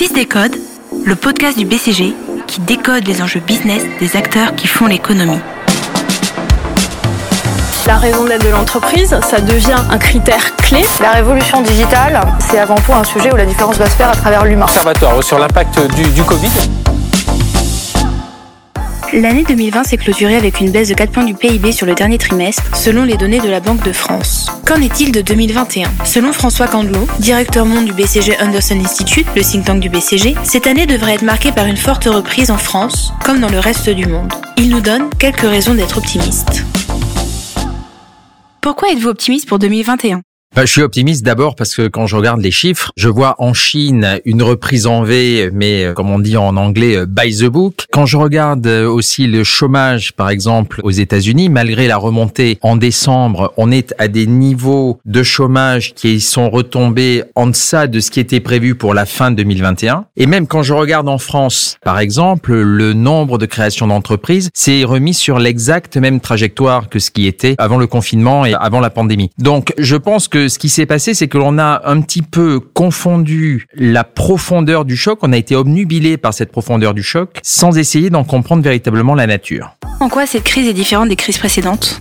Business Décode, le podcast du BCG qui décode les enjeux business des acteurs qui font l'économie. La raison d'être de l'entreprise, ça devient un critère clé. La révolution digitale, c'est avant tout un sujet où la différence va se faire à travers l'humain. Observatoire sur l'impact du, du Covid. L'année 2020 s'est clôturée avec une baisse de 4 points du PIB sur le dernier trimestre, selon les données de la Banque de France. Qu'en est-il de 2021 Selon François Candelot, directeur monde du BCG Anderson Institute, le think tank du BCG, cette année devrait être marquée par une forte reprise en France, comme dans le reste du monde. Il nous donne quelques raisons d'être optimiste. Pourquoi êtes-vous optimiste pour 2021 bah, je suis optimiste d'abord parce que quand je regarde les chiffres, je vois en Chine une reprise en V, mais euh, comme on dit en anglais, euh, by the book. Quand je regarde euh, aussi le chômage, par exemple, aux États-Unis, malgré la remontée en décembre, on est à des niveaux de chômage qui sont retombés en deçà de ce qui était prévu pour la fin 2021. Et même quand je regarde en France, par exemple, le nombre de créations d'entreprises s'est remis sur l'exacte même trajectoire que ce qui était avant le confinement et avant la pandémie. Donc, je pense que ce qui s'est passé, c'est que l'on a un petit peu confondu la profondeur du choc, on a été obnubilé par cette profondeur du choc, sans essayer d'en comprendre véritablement la nature. En quoi cette crise est différente des crises précédentes?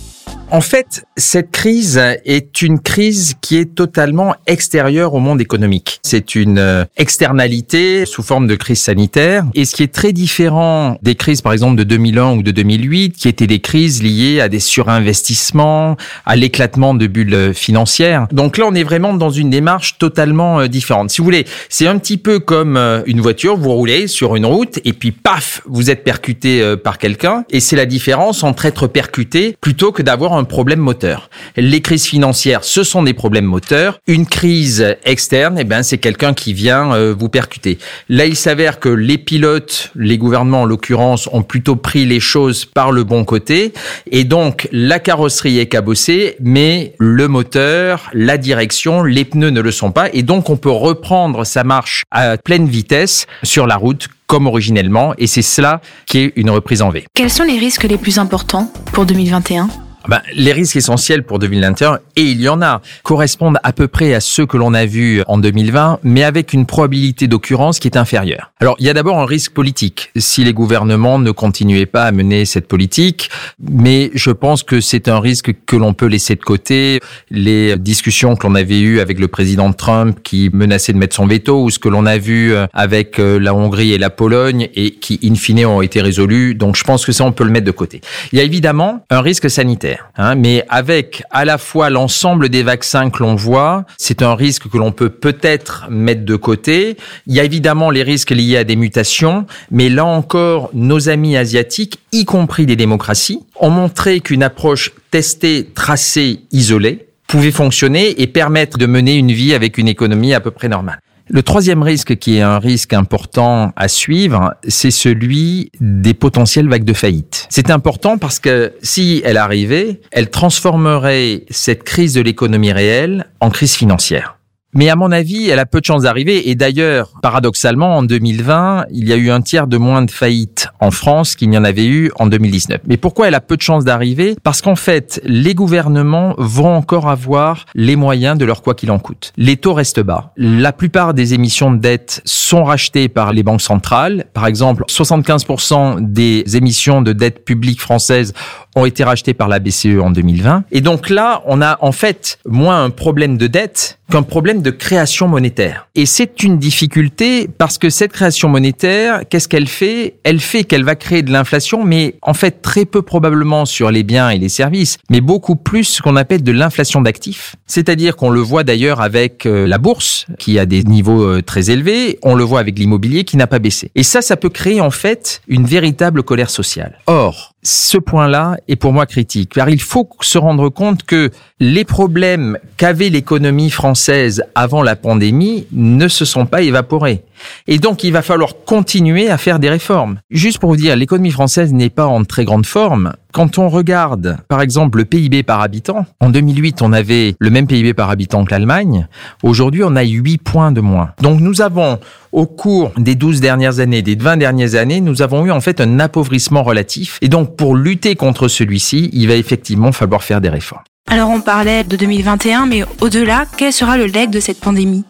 En fait, cette crise est une crise qui est totalement extérieure au monde économique. C'est une euh, externalité sous forme de crise sanitaire. Et ce qui est très différent des crises, par exemple, de 2001 ou de 2008, qui étaient des crises liées à des surinvestissements, à l'éclatement de bulles financières. Donc là, on est vraiment dans une démarche totalement euh, différente. Si vous voulez, c'est un petit peu comme euh, une voiture, vous roulez sur une route et puis paf, vous êtes percuté par quelqu'un. Et c'est la différence entre être percuté plutôt que d'avoir problème moteur. Les crises financières, ce sont des problèmes moteurs. Une crise externe, eh ben, c'est quelqu'un qui vient euh, vous percuter. Là, il s'avère que les pilotes, les gouvernements en l'occurrence, ont plutôt pris les choses par le bon côté. Et donc, la carrosserie est cabossée, mais le moteur, la direction, les pneus ne le sont pas. Et donc, on peut reprendre sa marche à pleine vitesse sur la route comme originellement. Et c'est cela qui est une reprise en V. Quels sont les risques les plus importants pour 2021 ben, les risques essentiels pour 2021, et il y en a, correspondent à peu près à ceux que l'on a vus en 2020, mais avec une probabilité d'occurrence qui est inférieure. Alors, il y a d'abord un risque politique, si les gouvernements ne continuaient pas à mener cette politique, mais je pense que c'est un risque que l'on peut laisser de côté. Les discussions que l'on avait eues avec le président Trump qui menaçait de mettre son veto, ou ce que l'on a vu euh, avec euh, la Hongrie et la Pologne, et qui, in fine, ont été résolus. Donc, je pense que ça, on peut le mettre de côté. Il y a évidemment un risque sanitaire Hein, mais avec à la fois l'ensemble des vaccins que l'on voit, c'est un risque que l'on peut peut-être mettre de côté. Il y a évidemment les risques liés à des mutations, mais là encore, nos amis asiatiques, y compris des démocraties, ont montré qu'une approche testée, tracée, isolée, pouvait fonctionner et permettre de mener une vie avec une économie à peu près normale. Le troisième risque, qui est un risque important à suivre, c'est celui des potentielles vagues de faillite. C'est important parce que si elle arrivait, elle transformerait cette crise de l'économie réelle en crise financière. Mais à mon avis, elle a peu de chances d'arriver. Et d'ailleurs, paradoxalement, en 2020, il y a eu un tiers de moins de faillites en France qu'il n'y en avait eu en 2019. Mais pourquoi elle a peu de chances d'arriver? Parce qu'en fait, les gouvernements vont encore avoir les moyens de leur quoi qu'il en coûte. Les taux restent bas. La plupart des émissions de dette sont rachetées par les banques centrales. Par exemple, 75% des émissions de dette publique française ont été rachetées par la BCE en 2020. Et donc là, on a en fait moins un problème de dette qu'un problème de création monétaire. Et c'est une difficulté parce que cette création monétaire, qu'est-ce qu'elle fait? Elle fait qu'elle va créer de l'inflation, mais en fait très peu probablement sur les biens et les services, mais beaucoup plus ce qu'on appelle de l'inflation d'actifs. C'est-à-dire qu'on le voit d'ailleurs avec euh, la bourse, qui a des niveaux euh, très élevés, on le voit avec l'immobilier qui n'a pas baissé. Et ça, ça peut créer en fait une véritable colère sociale. Or, ce point-là est pour moi critique, car il faut se rendre compte que les problèmes qu'avait l'économie française avant la pandémie ne se sont pas évaporés. Et donc, il va falloir continuer à faire des réformes. Juste pour vous dire, l'économie française n'est pas en très grande forme. Quand on regarde, par exemple, le PIB par habitant, en 2008, on avait le même PIB par habitant que l'Allemagne. Aujourd'hui, on a 8 points de moins. Donc, nous avons, au cours des 12 dernières années, des 20 dernières années, nous avons eu en fait un appauvrissement relatif. Et donc, pour lutter contre celui-ci, il va effectivement falloir faire des réformes. Alors, on parlait de 2021, mais au-delà, quel sera le leg de cette pandémie?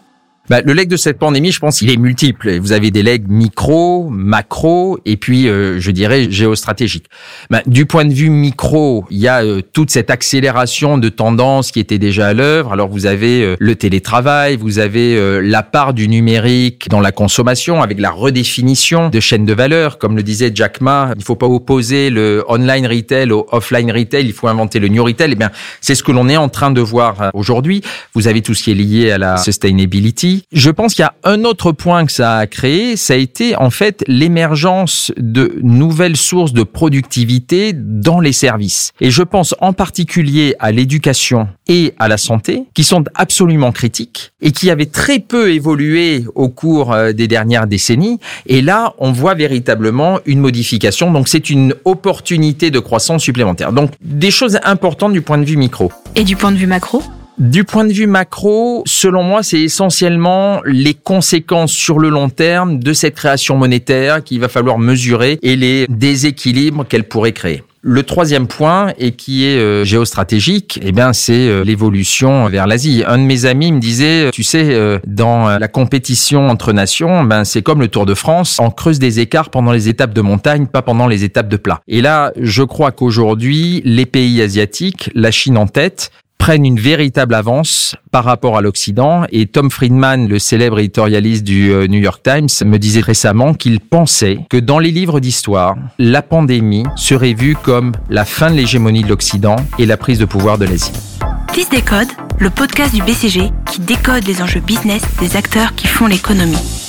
Bah, Le leg de cette pandémie, je pense qu'il est multiple. Vous avez des legs micro, macro et puis, euh, je dirais, géostratégique. Bah, du point de vue micro, il y a euh, toute cette accélération de tendance qui était déjà à l'œuvre. Alors, vous avez euh, le télétravail, vous avez la part du numérique dans la consommation avec la redéfinition de chaînes de valeur. Comme le disait Jack Ma, il faut pas opposer le online retail au offline retail, il faut inventer le new retail. Eh bien, c'est ce que l'on est en train de voir aujourd'hui. Vous avez tout ce qui est lié à la sustainability, je pense qu'il y a un autre point que ça a créé, ça a été en fait l'émergence de nouvelles sources de productivité dans les services. Et je pense en particulier à l'éducation et à la santé, qui sont absolument critiques et qui avaient très peu évolué au cours euh, des dernières décennies. Et là, on voit véritablement une modification. Donc c'est une opportunité de croissance supplémentaire. Donc des choses importantes du point de vue micro. Et du point de vue macro? Du point de vue macro, selon moi, c'est essentiellement les conséquences sur le long terme de cette création monétaire qu'il va falloir mesurer et les déséquilibres qu'elle pourrait créer. Le troisième point, et qui est euh, géostratégique, eh bien, c'est euh, l'évolution vers l'Asie. Un de mes amis me disait, tu sais, euh, dans la compétition entre nations, ben, c'est comme le Tour de France, on creuse des écarts pendant les étapes de montagne, pas pendant les étapes de plat. Et là, je crois qu'aujourd'hui, les pays asiatiques, la Chine en tête, prennent une véritable avance par rapport à l'Occident. Et Tom Friedman, le célèbre éditorialiste du euh, New York Times, me disait récemment qu'il pensait que dans les livres d'histoire, la pandémie serait vue comme la fin de l'hégémonie de l'Occident et la prise de pouvoir de l'Asie. Fils Décode, le podcast du BCG qui décode les enjeux business des acteurs qui font l'économie.